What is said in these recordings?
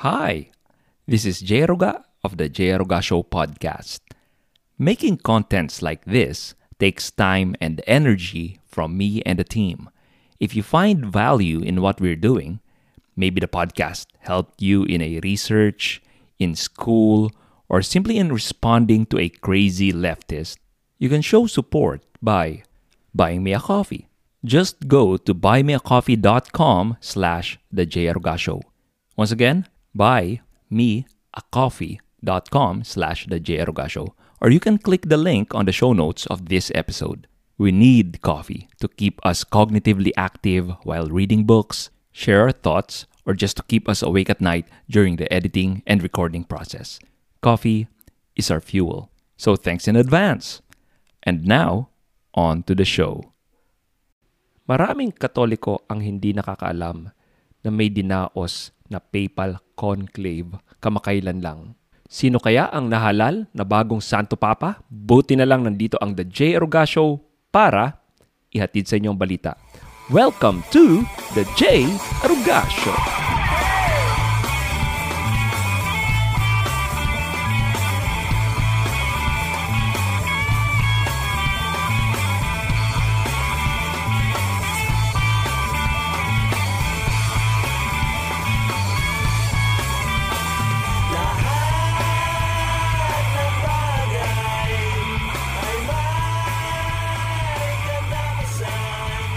Hi, this is Jay Roga of the Jay Roga Show podcast. Making contents like this takes time and energy from me and the team. If you find value in what we're doing, maybe the podcast helped you in a research, in school, or simply in responding to a crazy leftist, you can show support by buying me a coffee. Just go to buymeacoffee.com slash the Show. Once again, buy me a coffee.com slash the Show. Or you can click the link on the show notes of this episode. We need coffee to keep us cognitively active while reading books, share our thoughts, or just to keep us awake at night during the editing and recording process. Coffee is our fuel. So thanks in advance. And now, on to the show. Maraming Katoliko ang hindi nakakaalam na may dinaos na PayPal conclave kamakailan lang. Sino kaya ang nahalal na bagong Santo Papa? Buti na lang nandito ang The J. Aruga Show para ihatid sa inyong balita. Welcome to The J. Aruga Show!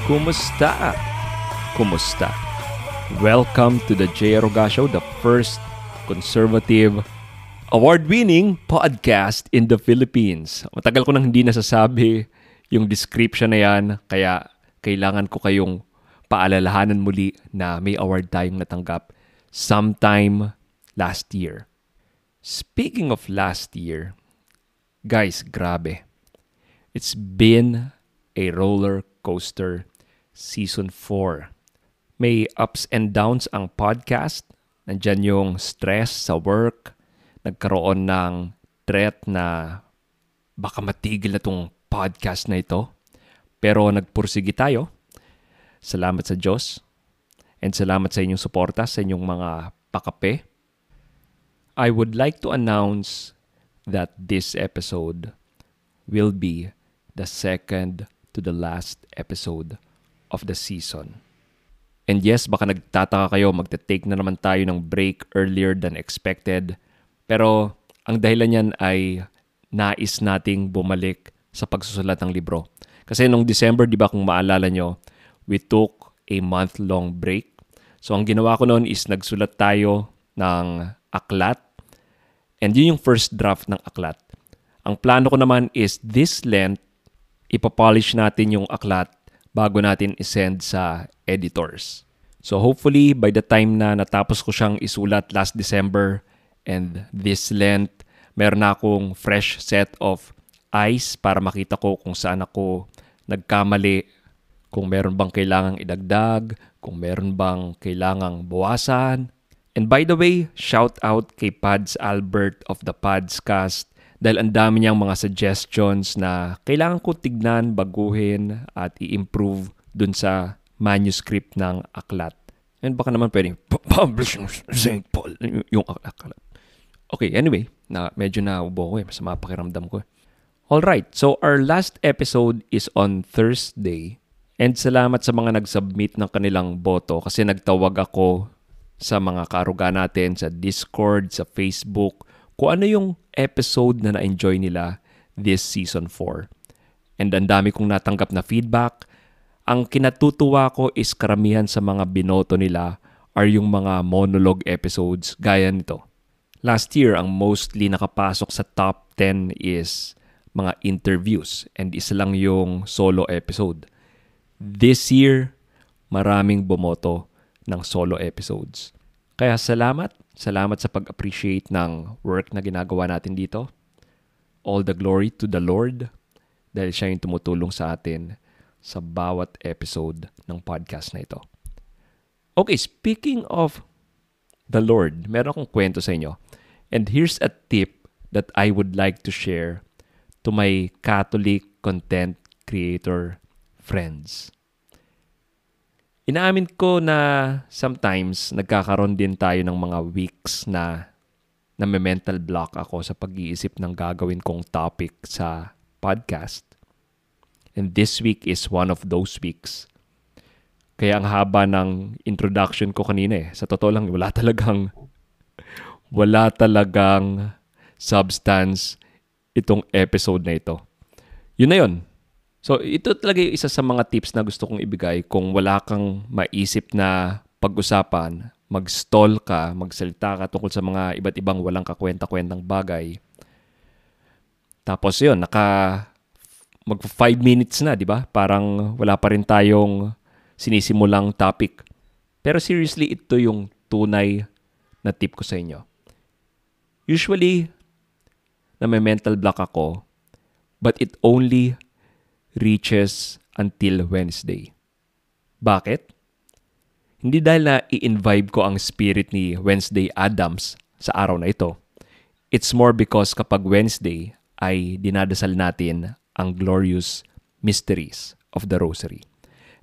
Kumusta? Kumusta? Welcome to the J. Roga Show, the first conservative award-winning podcast in the Philippines. Matagal ko nang hindi nasasabi yung description na yan, kaya kailangan ko kayong paalalahanan muli na may award tayong natanggap sometime last year. Speaking of last year, guys, grabe. It's been a roller coaster Season 4. May ups and downs ang podcast. Nandyan yung stress sa work. Nagkaroon ng threat na baka matigil na tong podcast na ito. Pero nagpursigi tayo. Salamat sa Diyos. And salamat sa inyong suporta, sa inyong mga pakape. I would like to announce that this episode will be the second to the last episode of the season. And yes, baka nagtataka kayo, magte-take na naman tayo ng break earlier than expected. Pero ang dahilan niyan ay nais nating bumalik sa pagsusulat ng libro. Kasi nung December, di ba kung maalala nyo, we took a month-long break. So ang ginawa ko noon is nagsulat tayo ng aklat. And yun yung first draft ng aklat. Ang plano ko naman is this Lent, ipapolish natin yung aklat bago natin isend sa editors. So hopefully by the time na natapos ko siyang isulat last December and this Lent, meron na akong fresh set of eyes para makita ko kung saan ako nagkamali, kung meron bang kailangang idagdag, kung meron bang kailangang bawasan. And by the way, shout out kay Pads Albert of the Padscast dahil ang dami niyang mga suggestions na kailangan ko tignan, baguhin at i-improve dun sa manuscript ng aklat. And baka naman pwedeng publish ng St. Paul yung aklat. Okay, anyway, na medyo na ubo ko eh. Masama pakiramdam ko eh. Alright, so our last episode is on Thursday. And salamat sa mga nag-submit ng kanilang boto kasi nagtawag ako sa mga karuga natin sa Discord, sa Facebook, kung ano yung episode na na-enjoy nila this season 4. And ang dami kong natanggap na feedback. Ang kinatutuwa ko is karamihan sa mga binoto nila are yung mga monologue episodes gaya nito. Last year, ang mostly nakapasok sa top 10 is mga interviews and isa lang yung solo episode. This year, maraming bumoto ng solo episodes. Kaya salamat Salamat sa pag-appreciate ng work na ginagawa natin dito. All the glory to the Lord dahil siya yung tumutulong sa atin sa bawat episode ng podcast na ito. Okay, speaking of the Lord, meron akong kwento sa inyo. And here's a tip that I would like to share to my Catholic content creator friends. Inaamin ko na sometimes nagkakaroon din tayo ng mga weeks na na mental block ako sa pag-iisip ng gagawin kong topic sa podcast. And this week is one of those weeks. Kaya ang haba ng introduction ko kanina eh. Sa totoo lang, wala talagang wala talagang substance itong episode na ito. Yun na yun. So, ito talaga yung isa sa mga tips na gusto kong ibigay kung wala kang maisip na pag-usapan, mag-stall ka, magsalita ka tungkol sa mga iba't ibang walang kakwenta-kwentang bagay. Tapos yun, naka mag 5 minutes na, di ba? Parang wala pa rin tayong sinisimulang topic. Pero seriously, ito yung tunay na tip ko sa inyo. Usually, na may mental block ako, but it only reaches until Wednesday. Bakit? Hindi dahil na i-invibe ko ang spirit ni Wednesday Adams sa araw na ito. It's more because kapag Wednesday ay dinadasal natin ang glorious mysteries of the Rosary.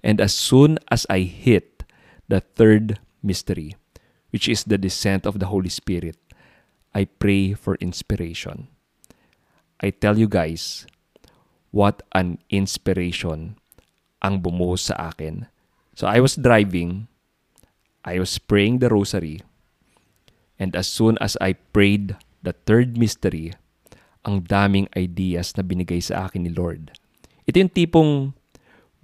And as soon as I hit the third mystery, which is the descent of the Holy Spirit, I pray for inspiration. I tell you guys, what an inspiration ang bumuhos sa akin. So I was driving, I was praying the rosary, and as soon as I prayed the third mystery, ang daming ideas na binigay sa akin ni Lord. Ito yung tipong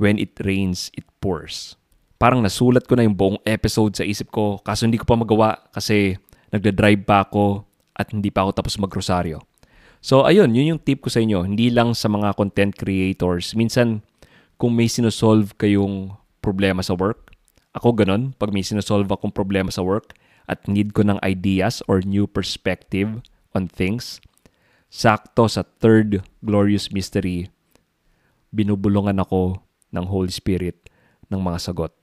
when it rains, it pours. Parang nasulat ko na yung buong episode sa isip ko kaso hindi ko pa magawa kasi nagda-drive pa ako at hindi pa ako tapos magrosaryo. So ayun, yun yung tip ko sa inyo. Hindi lang sa mga content creators. Minsan, kung may sinosolve kayong problema sa work, ako ganun, pag may sinosolve akong problema sa work at need ko ng ideas or new perspective on things, sakto sa third glorious mystery, binubulungan ako ng Holy Spirit ng mga sagot.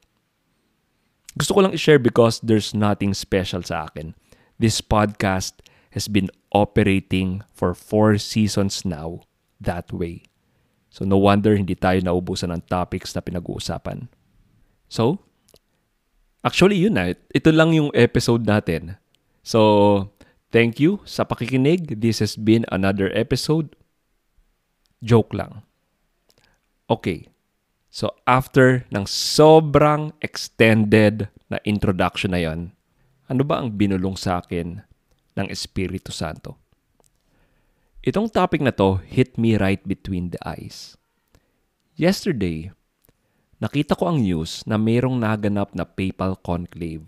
Gusto ko lang i-share because there's nothing special sa akin. This podcast has been operating for four seasons now that way. So no wonder hindi tayo naubusan ng topics na pinag-uusapan. So, actually yun na. Ito lang yung episode natin. So, thank you sa pakikinig. This has been another episode. Joke lang. Okay. So, after ng sobrang extended na introduction na yon, ano ba ang binulong sa akin ng Espiritu Santo. Itong topic na to hit me right between the eyes. Yesterday, nakita ko ang news na mayroong naganap na papal conclave.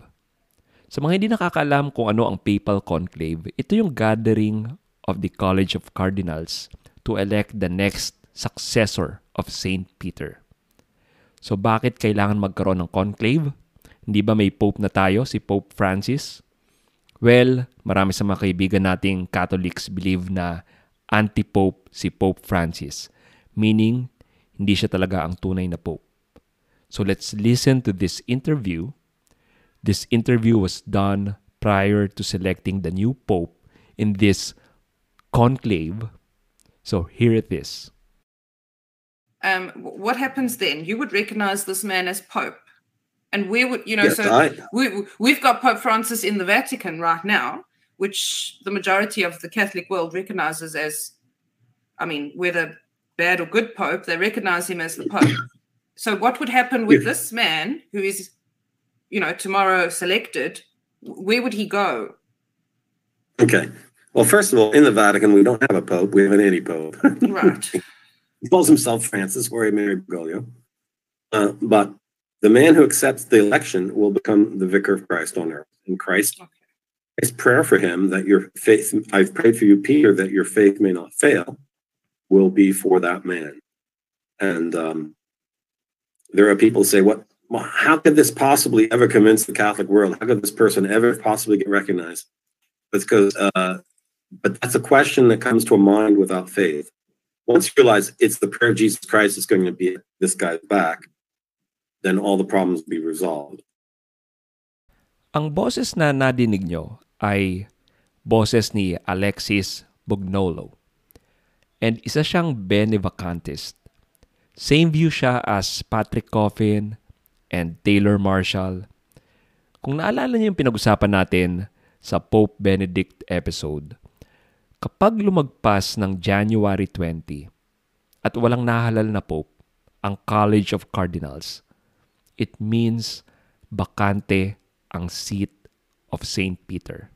Sa mga hindi nakakaalam kung ano ang papal conclave, ito yung gathering of the College of Cardinals to elect the next successor of Saint Peter. So bakit kailangan magkaroon ng conclave? Hindi ba may pope na tayo, si Pope Francis? Well, marami sa mga kaibigan nating Catholics believe na anti-pope si Pope Francis, meaning hindi siya talaga ang tunay na pope. So let's listen to this interview. This interview was done prior to selecting the new pope in this conclave. So here it is. Um, what happens then? You would recognize this man as pope. And where would you know? Yes, so I- we we've got Pope Francis in the Vatican right now, which the majority of the Catholic world recognizes as, I mean, whether bad or good Pope, they recognize him as the Pope. So what would happen with Yeah. this man who is, you know, tomorrow selected? Where would he go? Okay. Well, first of all, in the Vatican, we don't have a pope. We have an anti-pope. Right. he calls himself Francis or Mary Bergoglio. Uh, but the man who accepts the election will become the vicar of Christ on earth. And Christ, Okay. his prayer for him that your faith, I've prayed for you, Peter, that your faith may not fail, will be for that man. And um, there are people who say, "What? Well, how could this possibly ever convince the Catholic world? How could this person ever possibly get recognized?" It's because, uh, but that's a question that comes to a mind without faith. Once you realize it's the prayer of Jesus Christ is going to be this guy's back, then all the problems be resolved. Ang boses na nadinig nyo ay boses ni Alexis Bugnolo. And isa siyang Benevacantist. Same view siya as Patrick Coffin, and Taylor Marshall. Kung naalala niyo yung pinag-usapan natin sa Pope Benedict episode, kapag lumagpas ng January 20 at walang nahalal na Pope, ang College of Cardinals, it means bakante ang seat of St. Peter.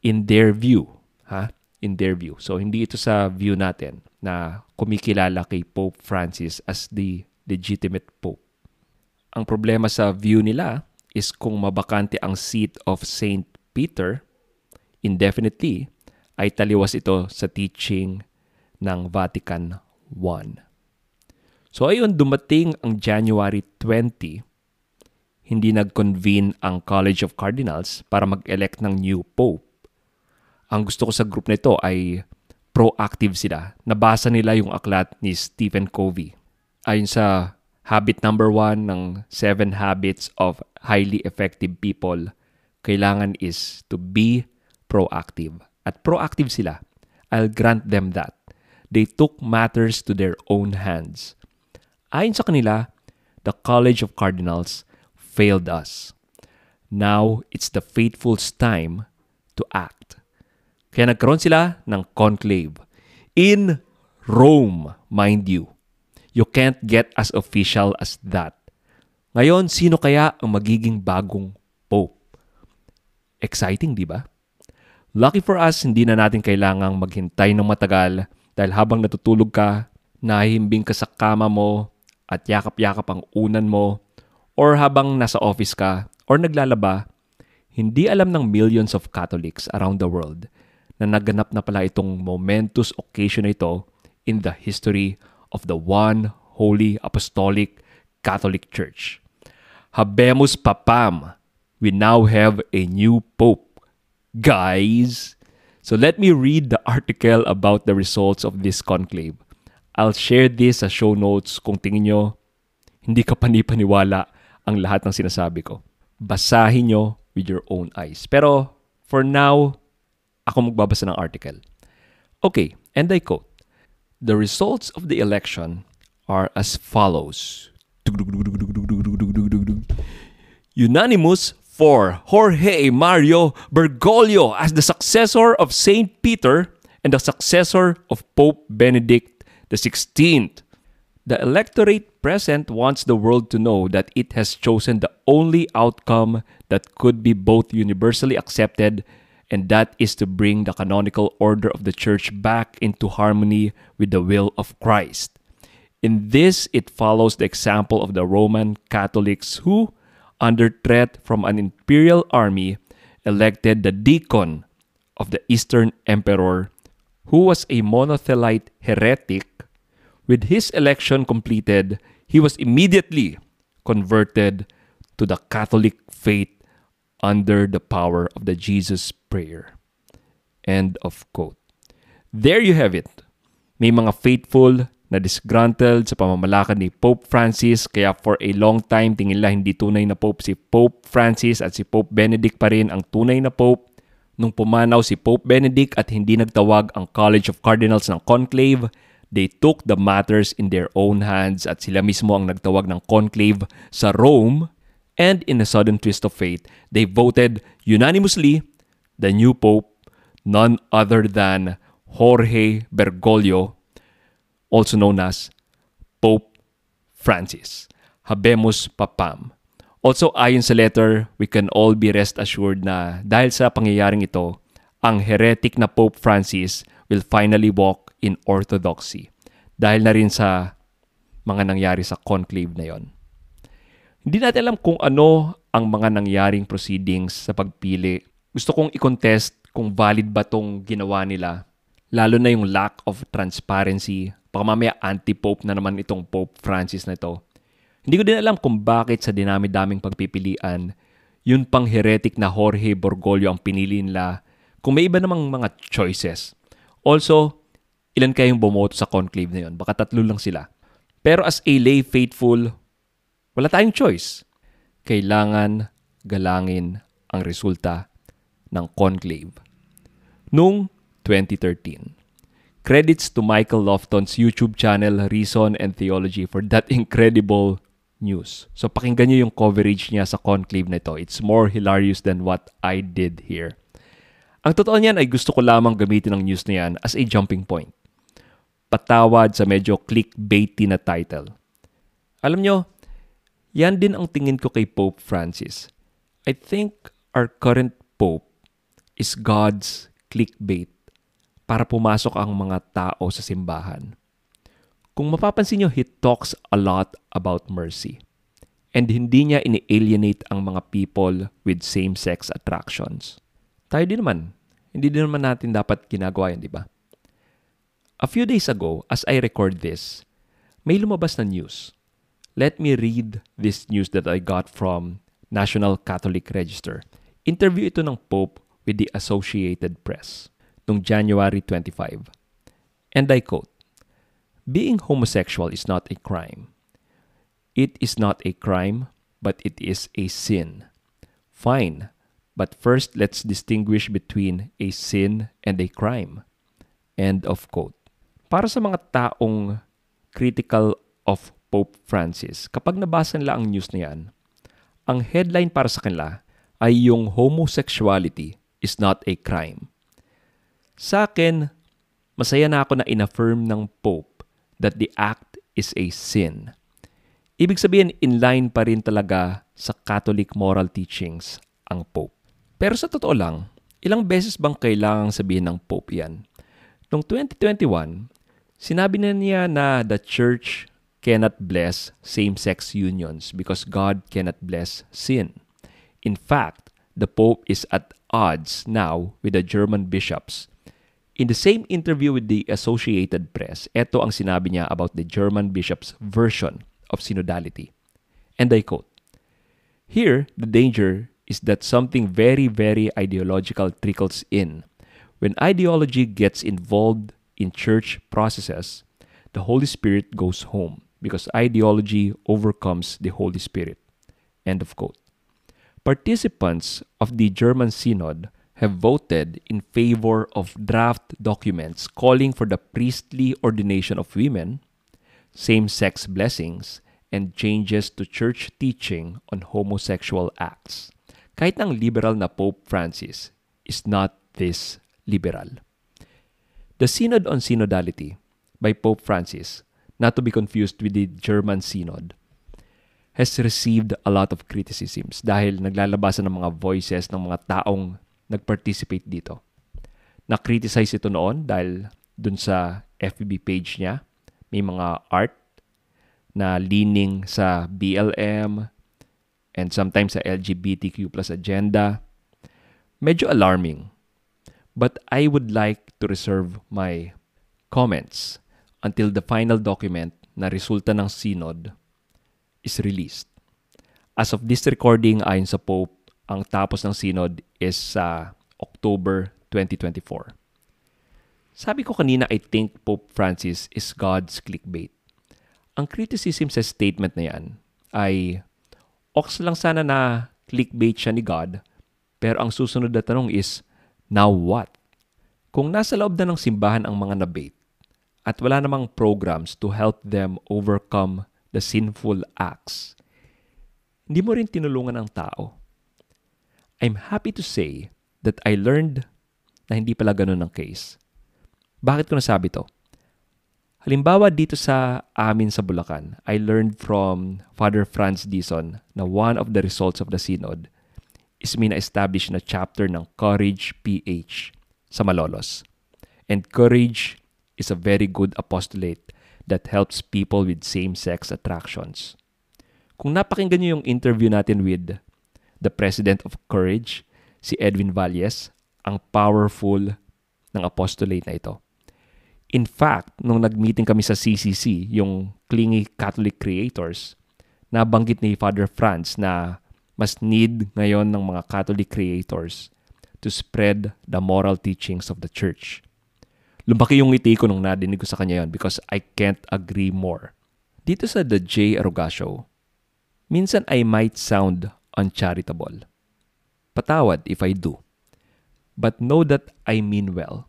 In their view, ha? In their view. So, hindi ito sa view natin na kumikilala kay Pope Francis as the legitimate Pope. Ang problema sa view nila is kung mabakante ang seat of St. Peter, indefinitely, ay taliwas ito sa teaching ng Vatican I. So ayun, dumating ang January 20, hindi nag-convene ang College of Cardinals para mag-elect ng new Pope. Ang gusto ko sa group na ito ay proactive sila. Nabasa nila yung aklat ni Stephen Covey. Ayon sa habit number one ng seven habits of highly effective people, kailangan is to be proactive. At proactive sila. I'll grant them that. They took matters to their own hands. Ayon sa kanila, the College of Cardinals failed us. Now, it's the faithful's time to act. Kaya nagkaroon sila ng conclave. In Rome, mind you. You can't get as official as that. Ngayon, sino kaya ang magiging bagong Pope? Exciting, di ba? Lucky for us, hindi na natin kailangang maghintay ng matagal dahil habang natutulog ka, nahihimbing ka sa kama mo at yakap-yakap ang unan mo or habang nasa office ka or naglalaba, hindi alam ng millions of Catholics around the world na naganap na pala itong momentous occasion na ito in the history of the one holy apostolic Catholic Church. Habemus Papam, we now have a new Pope. Guys! So let me read the article about the results of this conclave. I'll share this sa show notes kung tingin nyo hindi ka panipaniwala ang lahat ng sinasabi ko. Basahin nyo with your own eyes. Pero for now, ako magbabasa ng article. Okay, and I quote, The results of the election are as follows. Unanimous for Jorge Mario Bergoglio as the successor of Saint Peter and the successor of Pope Benedict XVI. The electorate present wants the world to know that it has chosen the only outcome that could be both universally accepted and that is to bring the canonical order of the church back into harmony with the will of Christ. In this, it follows the example of the Roman Catholics who, under threat from an imperial army, elected the deacon of the Eastern Emperor, who was a monothelite heretic With his election completed, he was immediately converted to the Catholic faith under the power of the Jesus prayer. End of quote. There you have it. May mga faithful na disgruntled sa pamamalakad ni Pope Francis kaya for a long time tingin nila hindi tunay na Pope si Pope Francis at si Pope Benedict pa rin ang tunay na Pope. Nung pumanaw si Pope Benedict at hindi nagtawag ang College of Cardinals ng conclave, they took the matters in their own hands at sila mismo ang nagtawag ng conclave sa Rome and in a sudden twist of fate, they voted unanimously the new pope, none other than Jorge Bergoglio, also known as Pope Francis. Habemus Papam. Also, ayon sa letter, we can all be rest assured na dahil sa pangyayaring ito, ang heretic na Pope Francis will finally walk in orthodoxy dahil na rin sa mga nangyari sa conclave na yon. Hindi natin alam kung ano ang mga nangyaring proceedings sa pagpili. Gusto kong i-contest kung valid ba tong ginawa nila, lalo na yung lack of transparency. Baka mamaya anti-pope na naman itong Pope Francis na ito. Hindi ko din alam kung bakit sa dinami-daming pagpipilian, yun pang heretic na Jorge Borgoglio ang pinili nila kung may iba namang mga choices. Also, ilan kayong bumoto sa conclave na yun? Baka tatlo lang sila. Pero as a lay faithful, wala tayong choice. Kailangan galangin ang resulta ng conclave. Noong 2013, credits to Michael Lofton's YouTube channel Reason and Theology for that incredible news. So pakinggan nyo yung coverage niya sa conclave na ito. It's more hilarious than what I did here. Ang totoo niyan ay gusto ko lamang gamitin ang news na yan as a jumping point. Patawad sa medyo clickbaity na title. Alam nyo, yan din ang tingin ko kay Pope Francis. I think our current Pope is God's clickbait para pumasok ang mga tao sa simbahan. Kung mapapansin nyo, he talks a lot about mercy. And hindi niya ini-alienate ang mga people with same-sex attractions. Tayo din naman. Hindi din naman natin dapat ginagawa yan, di ba? A few days ago, as I record this, may lumabas na news. Let me read this news that I got from National Catholic Register. Interview ito ng Pope with the Associated Press noong January 25. And I quote, Being homosexual is not a crime. It is not a crime, but it is a sin. Fine, But first, let's distinguish between a sin and a crime. End of quote. Para sa mga taong critical of Pope Francis, kapag nabasa nila ang news na yan, ang headline para sa kanila ay yung homosexuality is not a crime. Sa akin, masaya na ako na inaffirm ng Pope that the act is a sin. Ibig sabihin, in line pa rin talaga sa Catholic moral teachings ang Pope. Pero sa totoo lang, ilang beses bang kailangang sabihin ng Pope yan? Noong 2021, sinabi na niya na the Church cannot bless same-sex unions because God cannot bless sin. In fact, the Pope is at odds now with the German bishops. In the same interview with the Associated Press, ito ang sinabi niya about the German bishops' version of synodality. And I quote, Here, the danger is that something very, very ideological trickles in. When ideology gets involved in church processes, the Holy Spirit goes home because ideology overcomes the Holy Spirit. End of quote. Participants of the German Synod have voted in favor of draft documents calling for the priestly ordination of women, same sex blessings, and changes to church teaching on homosexual acts kahit ng liberal na Pope Francis is not this liberal. The Synod on Synodality by Pope Francis, not to be confused with the German Synod, has received a lot of criticisms dahil naglalabasan ng mga voices ng mga taong nag-participate dito. Na-criticize ito noon dahil dun sa FB page niya, may mga art na leaning sa BLM, and sometimes sa LGBTQ plus agenda. Medyo alarming. But I would like to reserve my comments until the final document na resulta ng synod is released. As of this recording, ayon sa Pope, ang tapos ng synod is sa uh, October 2024. Sabi ko kanina, I think Pope Francis is God's clickbait. Ang criticism sa statement na yan ay Ox lang sana na clickbait siya ni God. Pero ang susunod na tanong is, now what? Kung nasa loob na ng simbahan ang mga nabait at wala namang programs to help them overcome the sinful acts, hindi mo rin tinulungan ang tao. I'm happy to say that I learned na hindi pala ganun ang case. Bakit ko nasabi to? Halimbawa dito sa amin sa Bulacan, I learned from Father Franz Dison na one of the results of the synod is may na-establish na chapter ng Courage PH sa Malolos. And courage is a very good apostolate that helps people with same-sex attractions. Kung napakinggan niyo yung interview natin with the president of Courage, si Edwin Valles, ang powerful ng apostolate na ito. In fact, nung nag-meeting kami sa CCC, yung Clingy Catholic Creators, nabanggit ni Father Franz na mas need ngayon ng mga Catholic creators to spread the moral teachings of the church. Lumaki yung ngiti ko nung nadinig ko sa kanya yon because I can't agree more. Dito sa The J. Aruga Show, minsan I might sound uncharitable. Patawad if I do. But know that I mean well.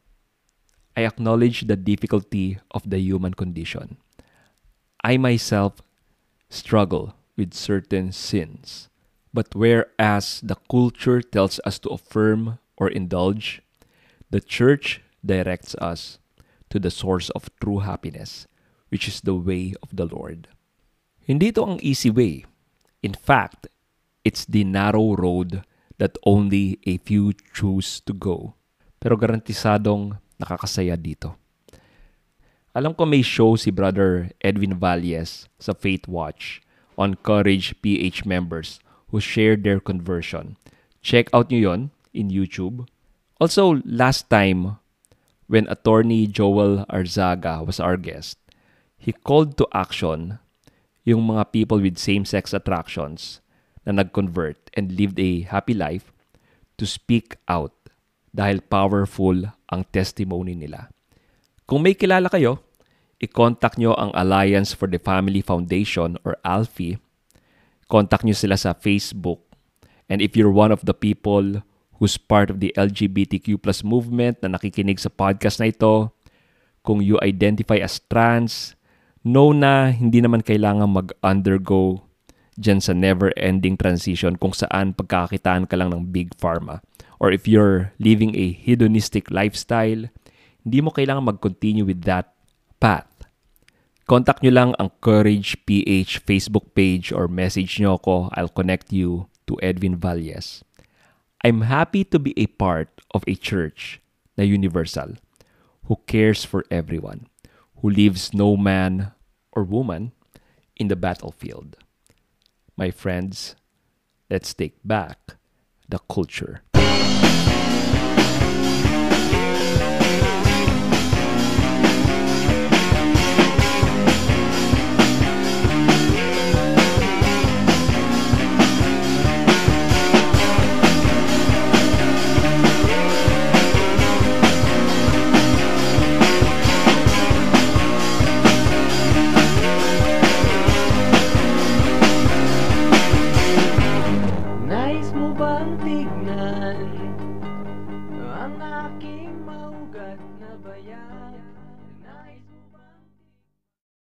I acknowledge the difficulty of the human condition. I myself struggle with certain sins. But whereas the culture tells us to affirm or indulge, the church directs us to the source of true happiness, which is the way of the Lord. Hindi ito ang easy way. In fact, it's the narrow road that only a few choose to go. Pero garantisadong nakakasaya dito. Alam ko may show si Brother Edwin Valles sa Faith Watch on Courage PH members who shared their conversion. Check out nyo yon in YouTube. Also, last time, when attorney Joel Arzaga was our guest, he called to action yung mga people with same-sex attractions na nag-convert and lived a happy life to speak out dahil powerful ang testimony nila. Kung may kilala kayo, i-contact nyo ang Alliance for the Family Foundation or ALFI. Contact nyo sila sa Facebook. And if you're one of the people who's part of the LGBTQ plus movement na nakikinig sa podcast na ito, kung you identify as trans, know na hindi naman kailangan mag-undergo dyan sa never-ending transition kung saan pagkakakitaan ka lang ng big pharma. Or if you're living a hedonistic lifestyle, hindi mo kailangan mag-continue with that path. Contact nyo lang ang Courage PH Facebook page or message nyo ako. I'll connect you to Edwin Valles. I'm happy to be a part of a church na universal, who cares for everyone, who leaves no man or woman in the battlefield. My friends, let's take back the culture.